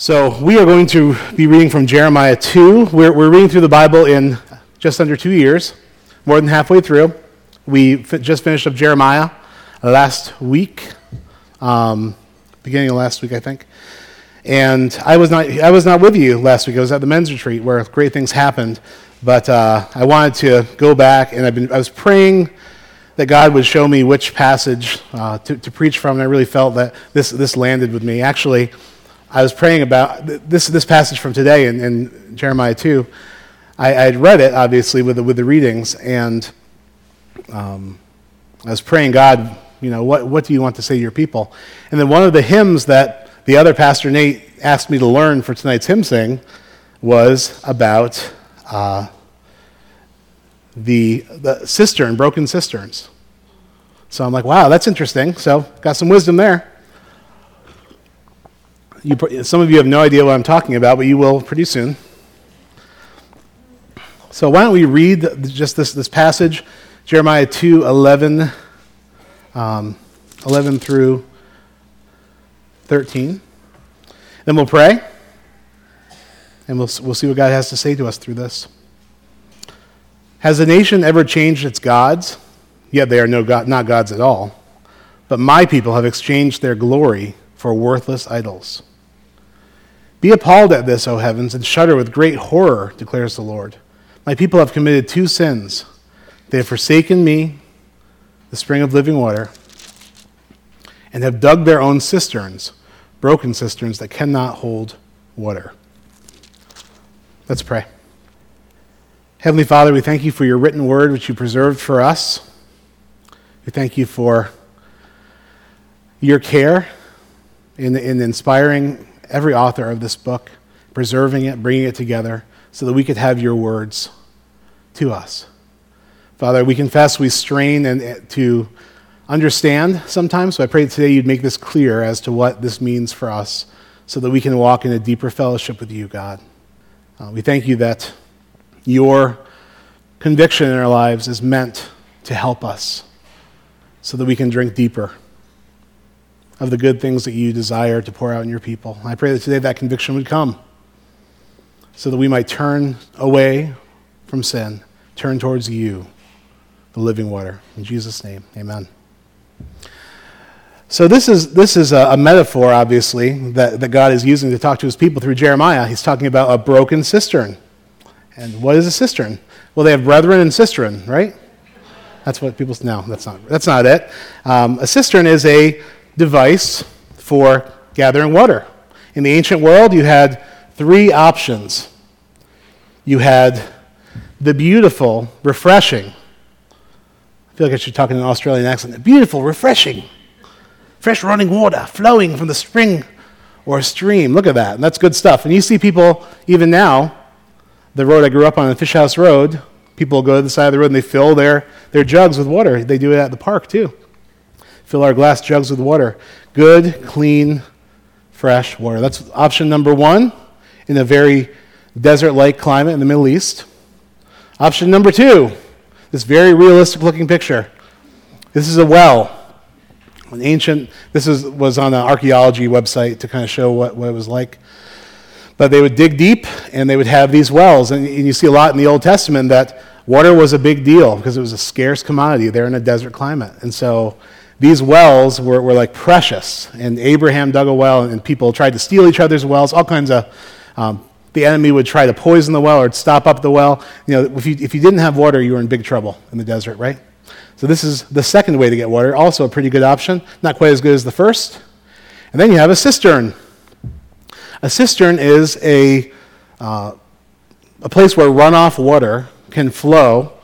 So, we are going to be reading from Jeremiah 2. We're, we're reading through the Bible in just under two years, more than halfway through. We fi- just finished up Jeremiah last week, um, beginning of last week, I think. And I was, not, I was not with you last week. I was at the men's retreat where great things happened. But uh, I wanted to go back, and I've been, I was praying that God would show me which passage uh, to, to preach from, and I really felt that this, this landed with me. Actually, I was praying about this, this passage from today in, in Jeremiah 2. I, had read it, obviously, with the, with the readings, and um, I was praying, God, you know, what, what do you want to say to your people? And then one of the hymns that the other pastor, Nate, asked me to learn for tonight's hymn sing was about uh, the, the cistern, broken cisterns. So I'm like, wow, that's interesting. So got some wisdom there. You, some of you have no idea what I'm talking about, but you will pretty soon. So why don't we read just this, this passage, Jeremiah 2, 11, um, 11 through 13. Then we'll pray, and we'll, we'll see what God has to say to us through this. Has a nation ever changed its gods? Yet they are no God, not gods at all. But my people have exchanged their glory for worthless idols. Be appalled at this, O heavens, and shudder with great horror, declares the Lord. My people have committed two sins. They have forsaken me, the spring of living water, and have dug their own cisterns, broken cisterns that cannot hold water. Let's pray. Heavenly Father, we thank you for your written word which you preserved for us. We thank you for your care in, in inspiring every author of this book, preserving it, bringing it together so that we could have your words to us. Father, we confess we strain and, eh, to understand sometimes, so I pray today you'd make this clear as to what this means for us so that we can walk in a deeper fellowship with you, God. Uh, we thank you that your conviction in our lives is meant to help us so that we can drink deeper of the good things that you desire to pour out in your people. I pray that today that conviction would come so that we might turn away from sin, turn towards you, the living water. In Jesus' name, amen. So, this is, this is a, a metaphor, obviously, that, that God is using to talk to his people through Jeremiah. He's talking about a broken cistern. And what is a cistern? Well, they have brethren and cistern, right? That's what people no, that's not that's not it. Um, a cistern is a device for gathering water. In the ancient world, you had three options. You had the beautiful, refreshing. I feel like I should talk in an Australian accent. The beautiful, refreshing, fresh running water flowing from the spring or stream. Look at that. And that's good stuff. And you see people even now the road I grew up on, the Fish House Road, people go to the side of the road and they fill their, their jugs with water. They do it at the park too. Fill our glass jugs with water. Good, clean, fresh water. That's option number one in a very desert like climate in the Middle East. Option number two this very realistic looking picture. This is a well. An ancient, this is, was on an archaeology website to kind of show what, what it was like. But they would dig deep and they would have these wells. And, you see a lot in the Old Testament that water was a big deal because it was a scarce commodity. They're in a desert climate. And so these wells were, were like precious. And Abraham dug a well and people tried to steal each other's wells, all kinds of. Um, the enemy would try to poison the well or stop up the well. You know, if you, if you didn't have water, you were in big trouble in the desert, right? So this is the second way to get water. Also a pretty good option. Not quite as good as the first. And then you have a cistern. A cistern is a, uh, a place where runoff water can flow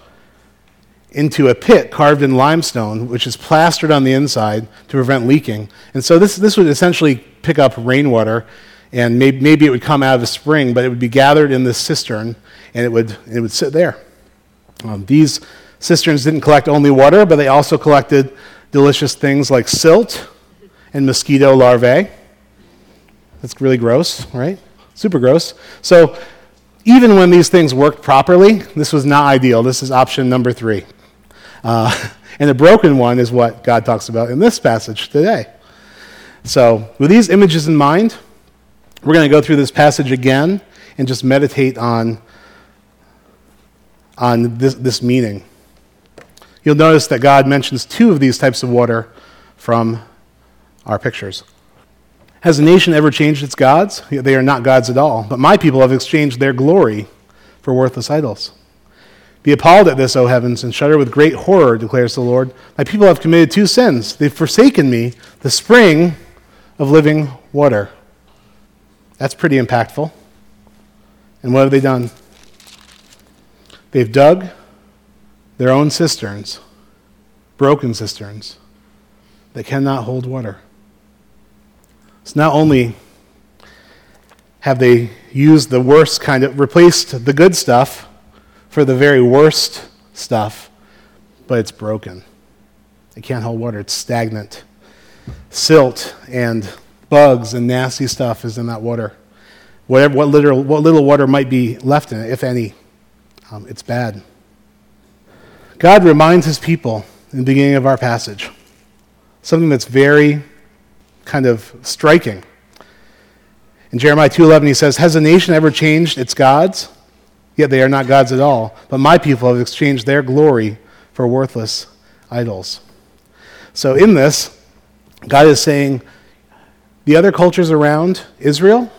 into a pit carved in limestone, which is plastered on the inside to prevent leaking. And so this, this would essentially pick up rainwater, and maybe, maybe it would come out of a spring, but it would be gathered in this cistern, and it would, it would sit there. Um, these cisterns didn't collect only water, but they also collected delicious things like silt and mosquito larvae. That's really gross, right? Super gross. So, even when these things worked properly, this was not ideal. This is option number three. Uh, and the broken one is what God talks about in this passage today. So, with these images in mind, We're going to go through this passage again and just meditate on, on this, this meaning. You'll notice that God mentions two of these types of water from our pictures. Has a nation ever changed its gods? They are not gods at all, but my people have exchanged their glory for worthless idols. Be appalled at this, O heavens, and shudder with great horror, declares the Lord. My people have committed two sins. They've forsaken me, the spring of living water. That's pretty impactful. And what have they done? They've dug their own cisterns, broken cisterns, that cannot hold water. So not only have they used the worst kind of, replaced the good stuff for the very worst stuff, but it's broken. It can't hold water, it's stagnant. Silt and bugs and nasty stuff is in that water. Whatever, what, little, what little water might be left in it, if any, um, it's bad. God reminds his people in the beginning of our passage something that's very kind of striking. In Jeremiah 2:11 he says, "Has a nation ever changed its gods? Yet they are not gods at all, but my people have exchanged their glory for worthless idols." So in this, God is saying the other cultures around Israel,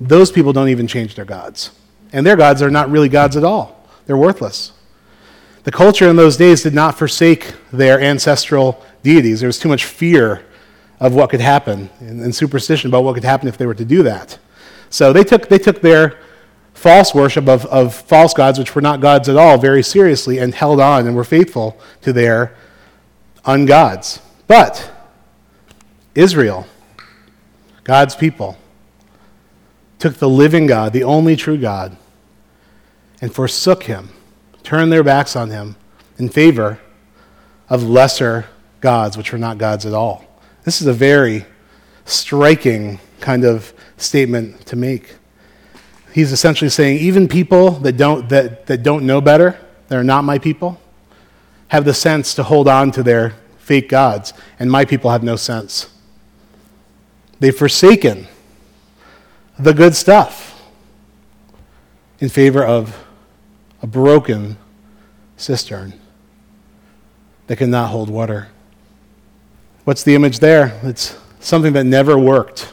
those people don't even change their gods. And their gods are not really gods at all. They're worthless. The culture in those days did not forsake their ancestral deities. There was too much fear of what could happen and, superstition about what could happen if they were to do that. So they took, they took their false worship of, of false gods, which were not gods at all, very seriously and held on and were faithful to their ungods. But Israel, God's people, took the living God, the only true God, and forsook him, turned their backs on him in favor of lesser gods, which were not gods at all. This is a very striking kind of statement to make. He's essentially saying even people that don't, that, that don't know better, that are not my people, have the sense to hold on to their fake gods, and my people have no sense. They've forsaken the good stuff in favor of a broken cistern that cannot hold water. What's the image there? It's something that never worked.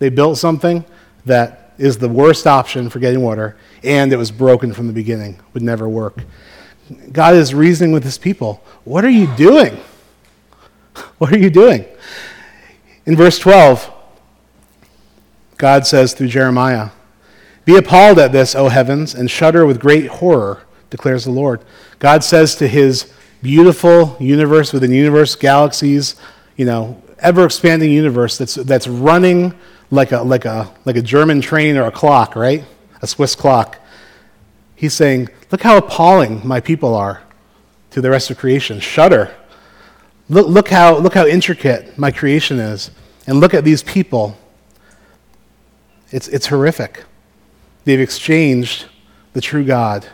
They built something that is the worst option for getting water, and it was broken from the beginning, would never work. God is reasoning with his people. What are you doing? What are you doing? In verse 12, God says through Jeremiah, Be appalled at this, O heavens, and shudder with great horror, declares the Lord. God says to his beautiful universe within universe, galaxies, you know, ever expanding universe that's, that's running like a, like, a, like a German train or a clock, right? A Swiss clock. He's saying, Look how appalling my people are to the rest of creation. Shudder. Look, look, how, look how intricate my creation is. And look at these people. It's, it's horrific. They've exchanged the true God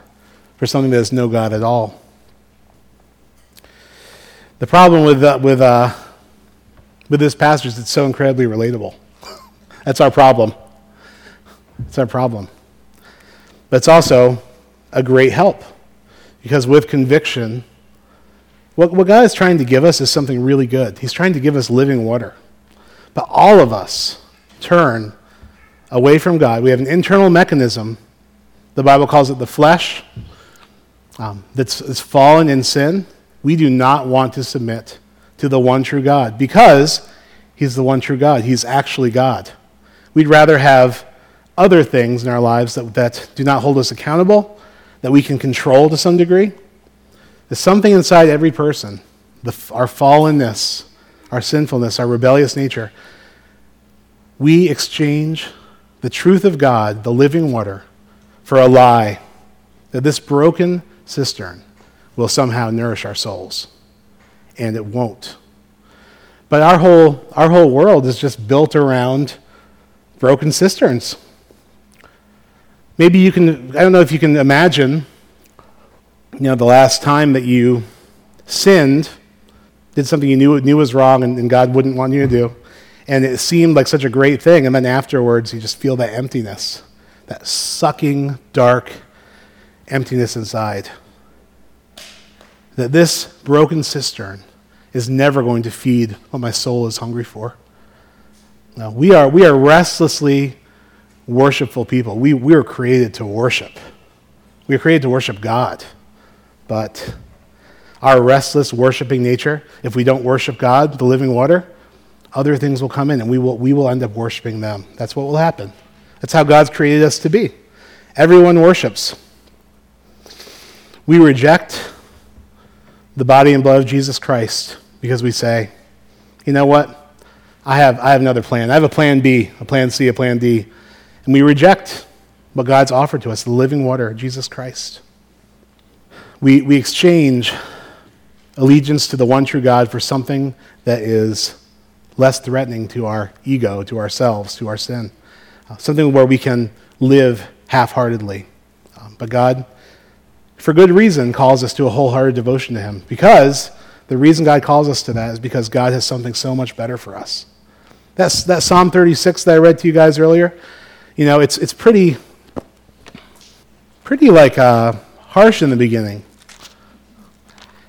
for something that is no God at all. The problem with, uh, with, uh, with this passage is it's so incredibly relatable. That's our problem. That's our problem. But it's also a great help because with conviction, what, what God is trying to give us is something really good. He's trying to give us living water. But all of us turn away from God. We have an internal mechanism. The Bible calls it the flesh um, that's, that's fallen in sin we do not want to submit to the one true God because He's the one true God. He's actually God. We'd rather have other things in our lives that, that do not hold us accountable, that we can control to some degree. There's something inside every person, the, our fallenness, our sinfulness, our rebellious nature. We exchange the truth of God, the living water, for a lie that this broken cistern will somehow nourish our souls. And it won't. But our whole, our whole world is just built around broken cisterns. Maybe you can, I don't know if you can imagine, you know, the last time that you sinned, did something you knew, knew was wrong and, and God wouldn't want you to do, And it seemed like such a great thing. And then afterwards, you just feel that emptiness, that sucking, dark emptiness inside. That this broken cistern is never going to feed what my soul is hungry for. We are, we are restlessly worshipful people. We, we are created to worship. We are created to worship God. But our restless worshiping nature, if we don't worship God, the living water, other things will come in and we will, we will end up worshiping them. That's what will happen. That's how God's created us to be. Everyone worships. We reject the body and blood of Jesus Christ because we say, you know what? I have, I have another plan. I have a plan B, a plan C, a plan D. And we reject what God's offered to us the living water, Jesus Christ. We, we exchange allegiance to the one true God for something that is less threatening to our ego, to ourselves, to our sin. Uh, something where we can live half heartedly. Um, but God, for good reason, calls us to a wholehearted devotion to Him because the reason God calls us to that is because God has something so much better for us. That's, that Psalm 36 that I read to you guys earlier, you know, it's, it's pretty, pretty like uh, harsh in the beginning.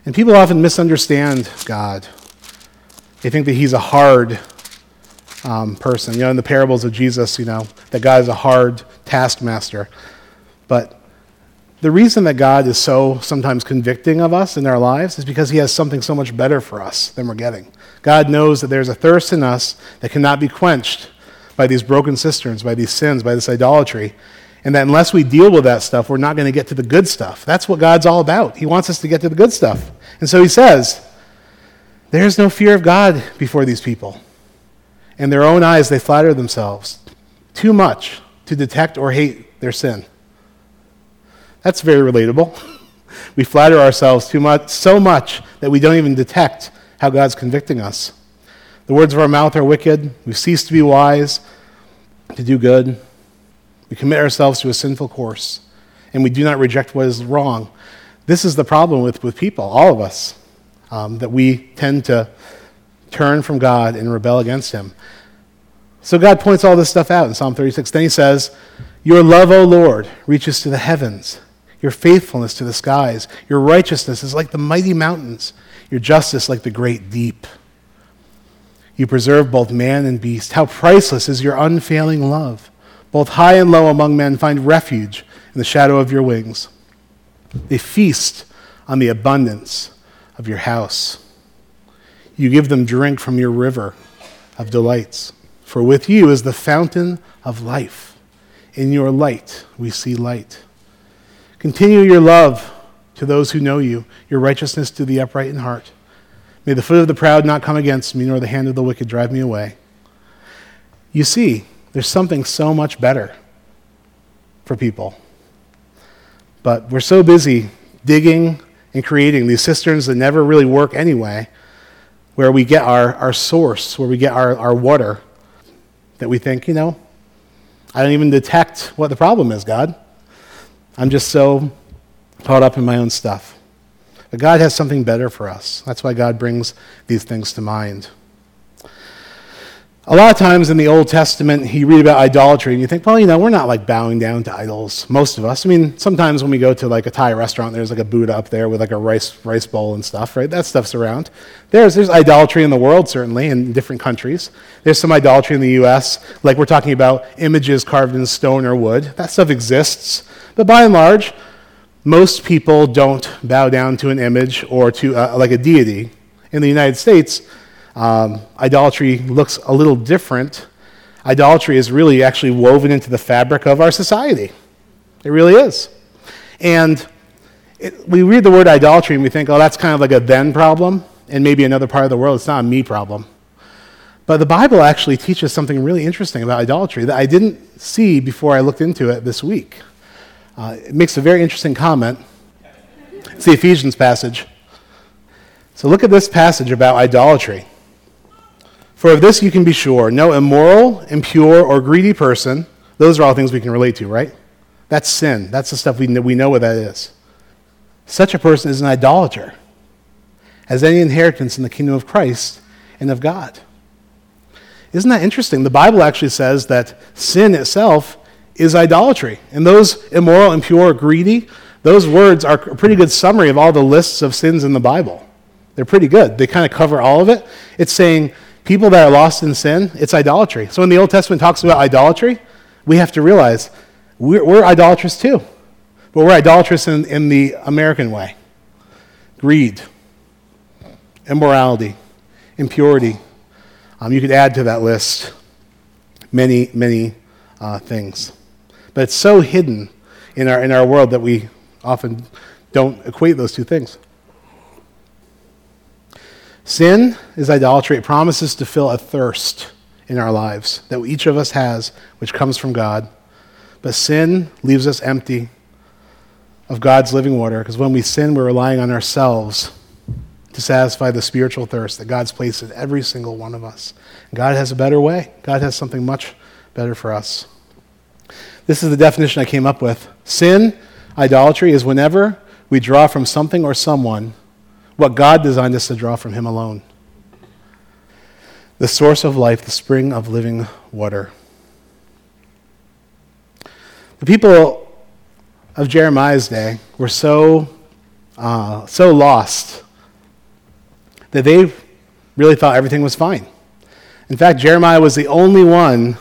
And people often misunderstand God. They think that he's a hard um, person. You know, in the parables of Jesus, you know, that God is a hard taskmaster. But the reason that God is so sometimes convicting of us in our lives is because he has something so much better for us than we're getting. God knows that there's a thirst in us that cannot be quenched by these broken cisterns, by these sins, by this idolatry. And that unless we deal with that stuff, we're not going to get to the good stuff. That's what God's all about. He wants us to get to the good stuff. And so he says, There's no fear of God before these people. In their own eyes, they flatter themselves too much to detect or hate their sin. That's very relatable. we flatter ourselves too much, so much that we don't even detect how God's convicting us. The words of our mouth are wicked. We cease to be wise, to do good. We commit ourselves to a sinful course, and we do not reject what is wrong. This is the problem with, with people, all of us, um, that we tend to turn from God and rebel against Him. So God points all this stuff out in Psalm 36. Then He says, Your love, O Lord, reaches to the heavens, your faithfulness to the skies. Your righteousness is like the mighty mountains, your justice like the great deep. You preserve both man and beast. How priceless is your unfailing love! Both high and low among men find refuge in the shadow of your wings. They feast on the abundance of your house. You give them drink from your river of delights. For with you is the fountain of life. In your light we see light. Continue your love to those who know you, your righteousness to the upright in heart. May the foot of the proud not come against me, nor the hand of the wicked drive me away. You see, there's something so much better for people. But we're so busy digging and creating these cisterns that never really work anyway, where we get our, our source, where we get our, our water, that we think, you know, I don't even detect what the problem is, God. I'm just so caught up in my own stuff. But God has something better for us. That's why God brings these things to mind. A lot of times in the Old Testament, you read about idolatry and you think, well, you know, we're not like bowing down to idols, most of us. I mean, sometimes when we go to like a Thai restaurant, there's like a Buddha up there with like a rice, rice bowl and stuff, right? That stuff's around. There's, there's idolatry in the world, certainly, in different countries. There's some idolatry in the U.S., like we're talking about images carved in stone or wood. That stuff exists. But by and large, most people don't bow down to an image or to uh, like a deity. In the United States, um, idolatry looks a little different. Idolatry is really actually woven into the fabric of our society. It really is. And it, we read the word idolatry and we think, oh, that's kind of like a then problem, and maybe another part of the world. It's not a me problem. But the Bible actually teaches something really interesting about idolatry that I didn't see before I looked into it this week. Uh, it makes a very interesting comment. It's the Ephesians passage. So look at this passage about idolatry. For of this you can be sure no immoral, impure, or greedy person, those are all things we can relate to, right? That's sin. That's the stuff we know, we know what that is. Such a person is an idolater, has any inheritance in the kingdom of Christ and of God. Isn't that interesting? The Bible actually says that sin itself is idolatry. And those immoral, impure, greedy, those words are a pretty good summary of all the lists of sins in the Bible. They're pretty good. They kind of cover all of it. It's saying people that are lost in sin, it's idolatry. So when the Old Testament talks about idolatry, we have to realize we're, we're idolatrous too. But we're idolatrous in, in the American way greed, immorality, impurity. Um, you could add to that list many, many uh, things. But it's so hidden in our, in our world that we often don't equate those two things. Sin is idolatry. It promises to fill a thirst in our lives that each of us has, which comes from God. But sin leaves us empty of God's living water because when we sin, we're relying on ourselves to satisfy the spiritual thirst that God's placed in every single one of us. God has a better way, God has something much better for us. This is the definition I came up with. Sin, idolatry, is whenever we draw from something or someone what God designed us to draw from Him alone the source of life, the spring of living water. The people of Jeremiah's day were so, uh, so lost that they really thought everything was fine. In fact, Jeremiah was the only one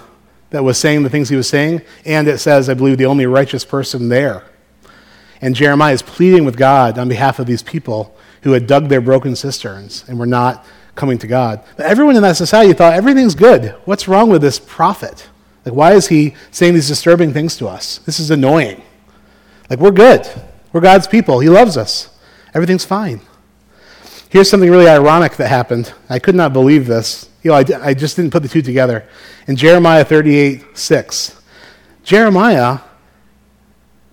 that was saying the things he was saying, and it says, I believe, the only righteous person there. And Jeremiah is pleading with God on behalf of these people who had dug their broken cisterns and were not coming to God. But everyone in that society thought everything's good. What's wrong with this prophet? Like, why is he saying these disturbing things to us? This is annoying. Like, we're good. We're God's people. He loves us. Everything's fine. Here's something really ironic that happened. I could not believe this. You know, I, I just didn't put the two together. In Jeremiah 38 6, Jeremiah,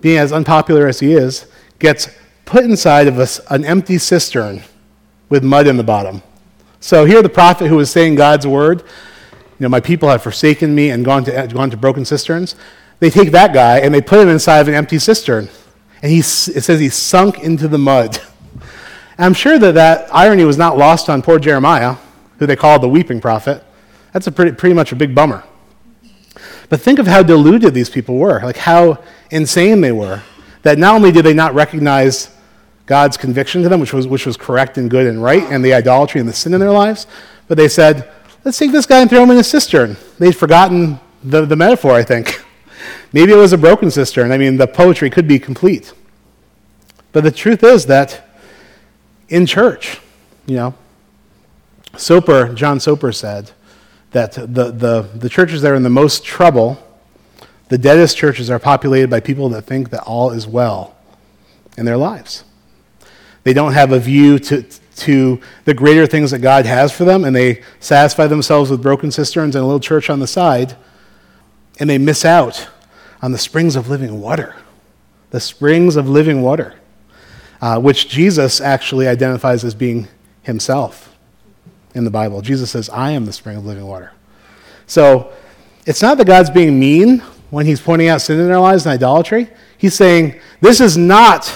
being as unpopular as he is, gets put inside of a, an empty cistern with mud in the bottom. So here the prophet who was saying God's word, you know, my people have forsaken me and gone to, gone to broken cisterns. They take that guy and they put him inside of an empty cistern. And he, it says he sunk into the mud. I'm sure that that irony was not lost on poor Jeremiah, who they called the weeping prophet. That's a pretty, pretty much a big bummer. But think of how deluded these people were, like how insane they were, that not only did they not recognize God's conviction to them, which was, which was correct and good and right, and the idolatry and the sin in their lives. But they said, let's take this guy and throw him in a cistern. They'd forgotten the, the metaphor, I think. Maybe it was a broken cistern. I mean, the poetry could be complete. But the truth is that in church, you know, Soper, John Soper said that the, the, the churches that are in the most trouble, the deadest churches are populated by people that think that all is well in their lives. They don't have a view to, to the greater things that God has for them, and they satisfy themselves with broken cisterns and a little church on the side, and they miss out on the springs of living water. The springs of living water, uh, which Jesus actually identifies as being himself in the Bible. Jesus says, I am the spring of living water. So it's not that God's being mean when he's pointing out sin in our lives and idolatry. He's saying, This is not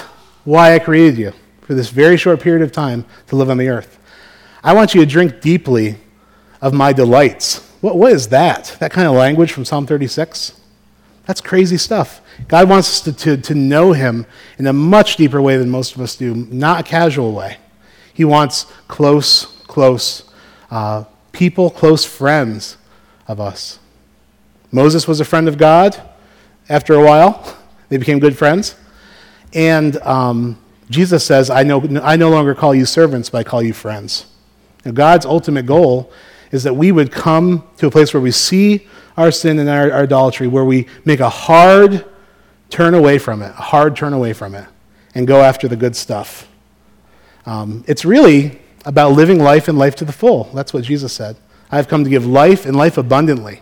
why I created you for this very short period of time to live on the earth. I want you to drink deeply of my delights. What, what is that? That kind of language from Psalm 36? That's crazy stuff. God wants us to, to, to know Him in a much deeper way than most of us do, not a casual way. He wants close, close uh, people, close friends of us. Moses was a friend of God after a while, they became good friends. And um, Jesus says, I no, I no longer call you servants, but I call you friends. Now, God's ultimate goal is that we would come to a place where we see our sin and our, our idolatry, where we make a hard turn away from it, a hard turn away from it, and go after the good stuff. Um, it's really about living life and life to the full. That's what Jesus said. I have come to give life and life abundantly.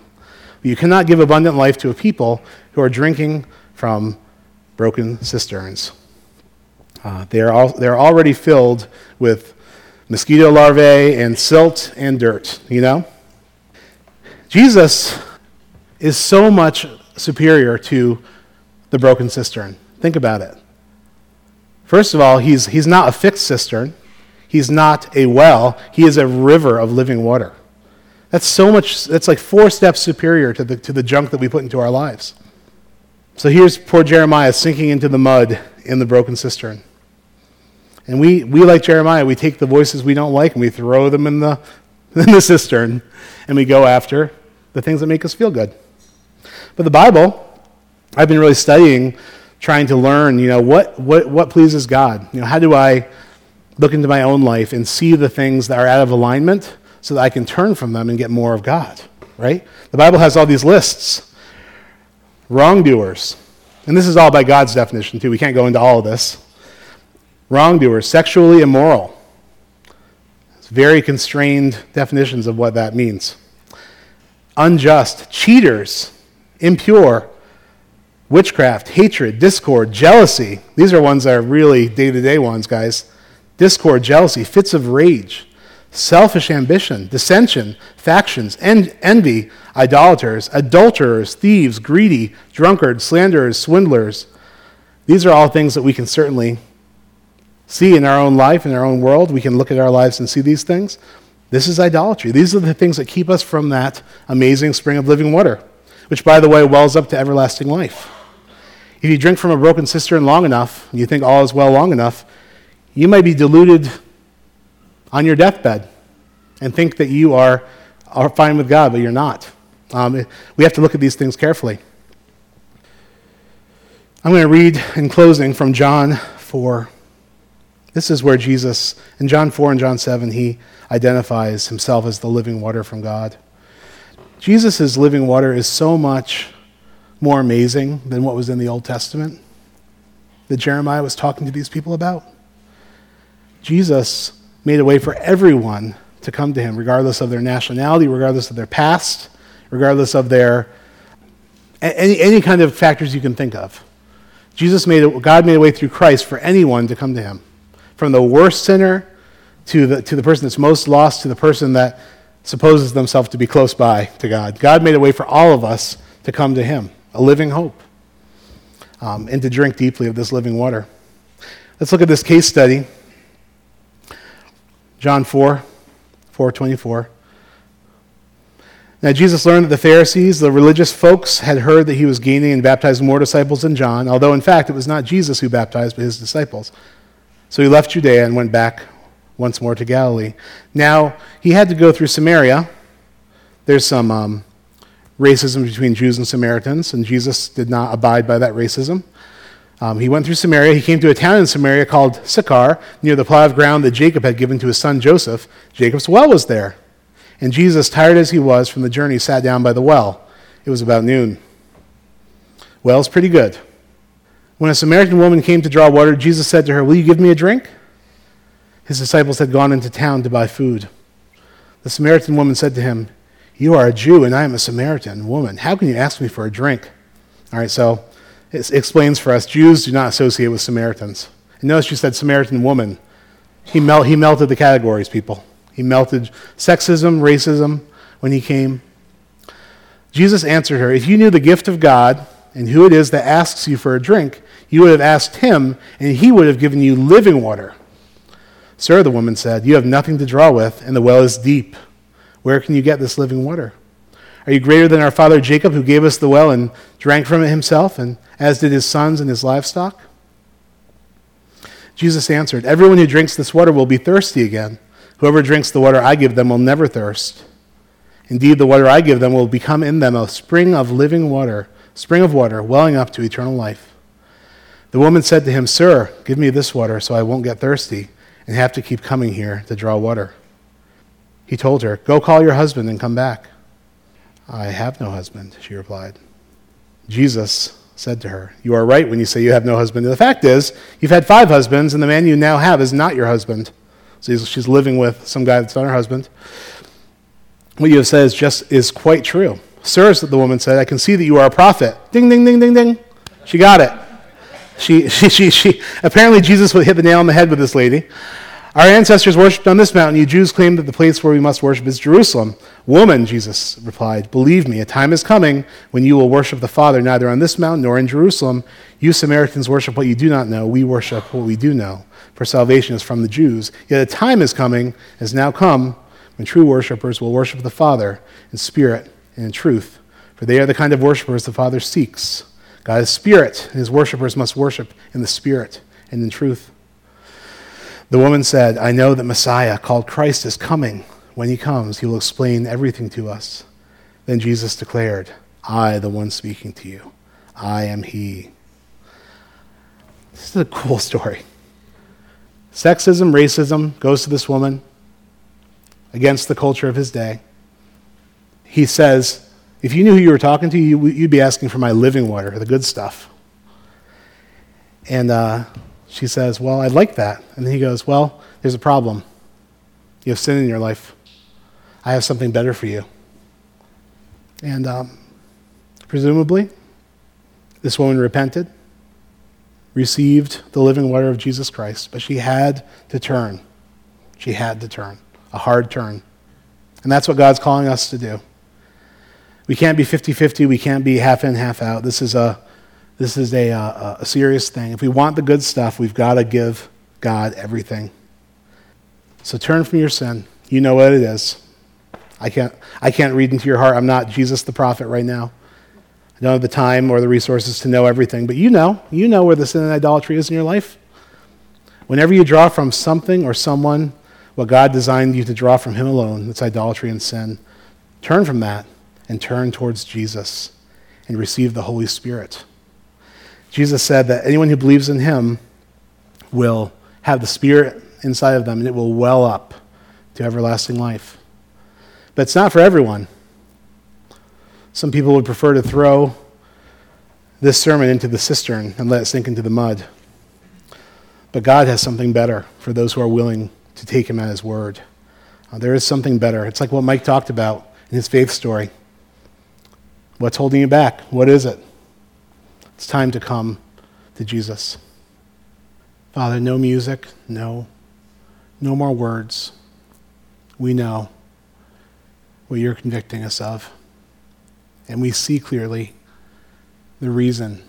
You cannot give abundant life to a people who are drinking from broken cisterns. Uh, they are all, they're already filled with mosquito larvae and silt and dirt, you know? Jesus is so much superior to the broken cistern. Think about it. First of all, he's, he's not a fixed cistern, he's not a well, he is a river of living water. That's so much, that's like four steps superior to the, to the junk that we put into our lives. So here's poor Jeremiah sinking into the mud in the broken cistern. And we, we like Jeremiah, we take the voices we don't like and we throw them in the, in the cistern and we go after the things that make us feel good. But the Bible, I've been really studying, trying to learn, you know, what, what, what pleases God? You know, how do I look into my own life and see the things that are out of alignment so that I can turn from them and get more of God, right? The Bible has all these lists. Wrongdoers, and this is all by God's definition, too. We can't go into all of this wrongdoers, sexually immoral. It's very constrained definitions of what that means. Unjust, cheaters, impure, witchcraft, hatred, discord, jealousy. These are ones that are really day to day ones, guys. Discord, jealousy, fits of rage, selfish ambition, dissension, factions, en- envy, idolaters, adulterers, thieves, greedy, drunkards, slanderers, swindlers. These are all things that we can certainly see in our own life, in our own world. We can look at our lives and see these things. This is idolatry. These are the things that keep us from that amazing spring of living water, which, by the way, wells up to everlasting life. If you drink from a broken cistern long enough, and you think all is well long enough, you may be deluded on your deathbed and think that you are, are fine with God, but you're not. Um, we have to look at these things carefully. I'm going to read in closing from John 4. This is where Jesus, in John 4 and John 7, he identifies himself as the living water from God. Jesus' living water is so much more amazing than what was in the Old Testament that Jeremiah was talking to these people about. Jesus made a way for everyone to come to him, regardless of their nationality, regardless of their past, regardless of their any, any kind of factors you can think of. Jesus made it, God made a way through Christ for anyone to come to him from the worst sinner to the, to the person that's most lost to the person that supposes themselves to be close by to God. God made a way for all of us to come to Him, a living hope, um, and to drink deeply of this living water. Let's look at this case study. John 4, 424. Now, Jesus learned that the Pharisees, the religious folks, had heard that he was gaining and baptizing more disciples than John, although in fact it was not Jesus who baptized, but his disciples. So he left Judea and went back once more to Galilee. Now, he had to go through Samaria. There's some um, racism between Jews and Samaritans, and Jesus did not abide by that racism. Um, he went through Samaria. He came to a town in Samaria called Sychar, near the plot of ground that Jacob had given to his son Joseph. Jacob's well was there. And Jesus, tired as he was from the journey, sat down by the well. It was about noon. Well's pretty good. When a Samaritan woman came to draw water, Jesus said to her, Will you give me a drink? His disciples had gone into town to buy food. The Samaritan woman said to him, You are a Jew, and I am a Samaritan woman. How can you ask me for a drink? All right, so it explains for us Jews do not associate with Samaritans. And notice she said Samaritan woman. He, he melted the categories, people. He melted sexism, racism when he came. Jesus answered her, If you knew the gift of God and who it is that asks you for a drink, you would have asked him, and he would have given you living water. Sir, the woman said, You have nothing to draw with, and the well is deep. Where can you get this living water? Are you greater than our father Jacob, who gave us the well and drank from it himself, and as did his sons and his livestock? Jesus answered, Everyone who drinks this water will be thirsty again. Whoever drinks the water I give them will never thirst. Indeed, the water I give them will become in them a spring of living water, spring of water welling up to eternal life. The woman said to him, Sir, give me this water so I won't get thirsty and have to keep coming here to draw water. He told her, Go call your husband and come back. I have no husband, she replied. Jesus said to her, You are right when you say you have no husband. The fact is, you've had five husbands, and the man you now have is not your husband. So she's living with some guy that's not her husband. What you have said is just is quite true. Sir, the woman said, I can see that you are a prophet. Ding, ding, ding, ding, ding. She got it. She, she, she, she, apparently, Jesus would hit the nail on the head with this lady. Our ancestors worshipped on this mountain. You Jews claim that the place where we must worship is Jerusalem. Woman, Jesus replied, believe me, a time is coming when you will worship the Father neither on this mountain nor in Jerusalem. You Samaritans worship what you do not know. We worship what we do know. For salvation is from the Jews. Yet a time is coming, has now come, when true worshippers will worship the Father in spirit and in truth, for they are the kind of worshippers the Father seeks. God is spirit, and his worshippers must worship in the spirit and in truth. The woman said, I know that Messiah, called Christ, is coming. When he comes, he will explain everything to us. Then Jesus declared, I, the one speaking to you, I am he. This is a cool story. Sexism, racism goes to this woman against the culture of his day. He says, If you knew who you were talking to, you'd be asking for my living water, the good stuff. And uh, she says, Well, I'd like that. And he goes, Well, there's a problem. You have sin in your life. I have something better for you. And um, presumably, this woman repented, received the living water of Jesus Christ, but she had to turn. She had to turn a hard turn. And that's what God's calling us to do. We can't be 50 50, we can't be half in, half out. This is, a, this is a, uh, a, a serious thing. If we want the good stuff, we've got to give God everything. So turn from your sin. You know what it is. I can't, I can't read into your heart. I'm not Jesus the prophet right now. I don't have the time or the resources to know everything, but you know. You know where the sin and idolatry is in your life. Whenever you draw from something or someone what God designed you to draw from Him alone, that's idolatry and sin. Turn from that and turn towards Jesus and receive the Holy Spirit. Jesus said that anyone who believes in Him will have the Spirit inside of them and it will well up to everlasting life. But it's not for everyone. Some people would prefer to throw this sermon into the cistern and let it sink into the mud. But God has something better for those who are willing to take him at his word. Uh, there is something better. It's like what Mike talked about in his faith story. What's holding you back? What is it? It's time to come to Jesus. Father, no music, no, no more words. We know what you're convicting us of. And we see clearly the reason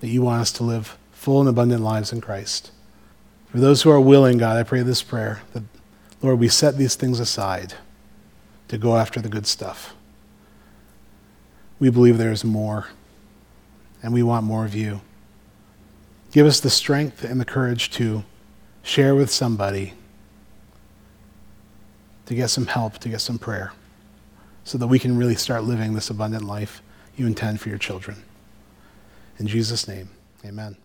that you want us to live full and abundant lives in Christ. For those who are willing, God, I pray this prayer that, Lord, we set these things aside to go after the good stuff. We believe there is more, and we want more of you. Give us the strength and the courage to share with somebody, to get some help, to get some prayer, so that we can really start living this abundant life you intend for your children. In Jesus' name, amen.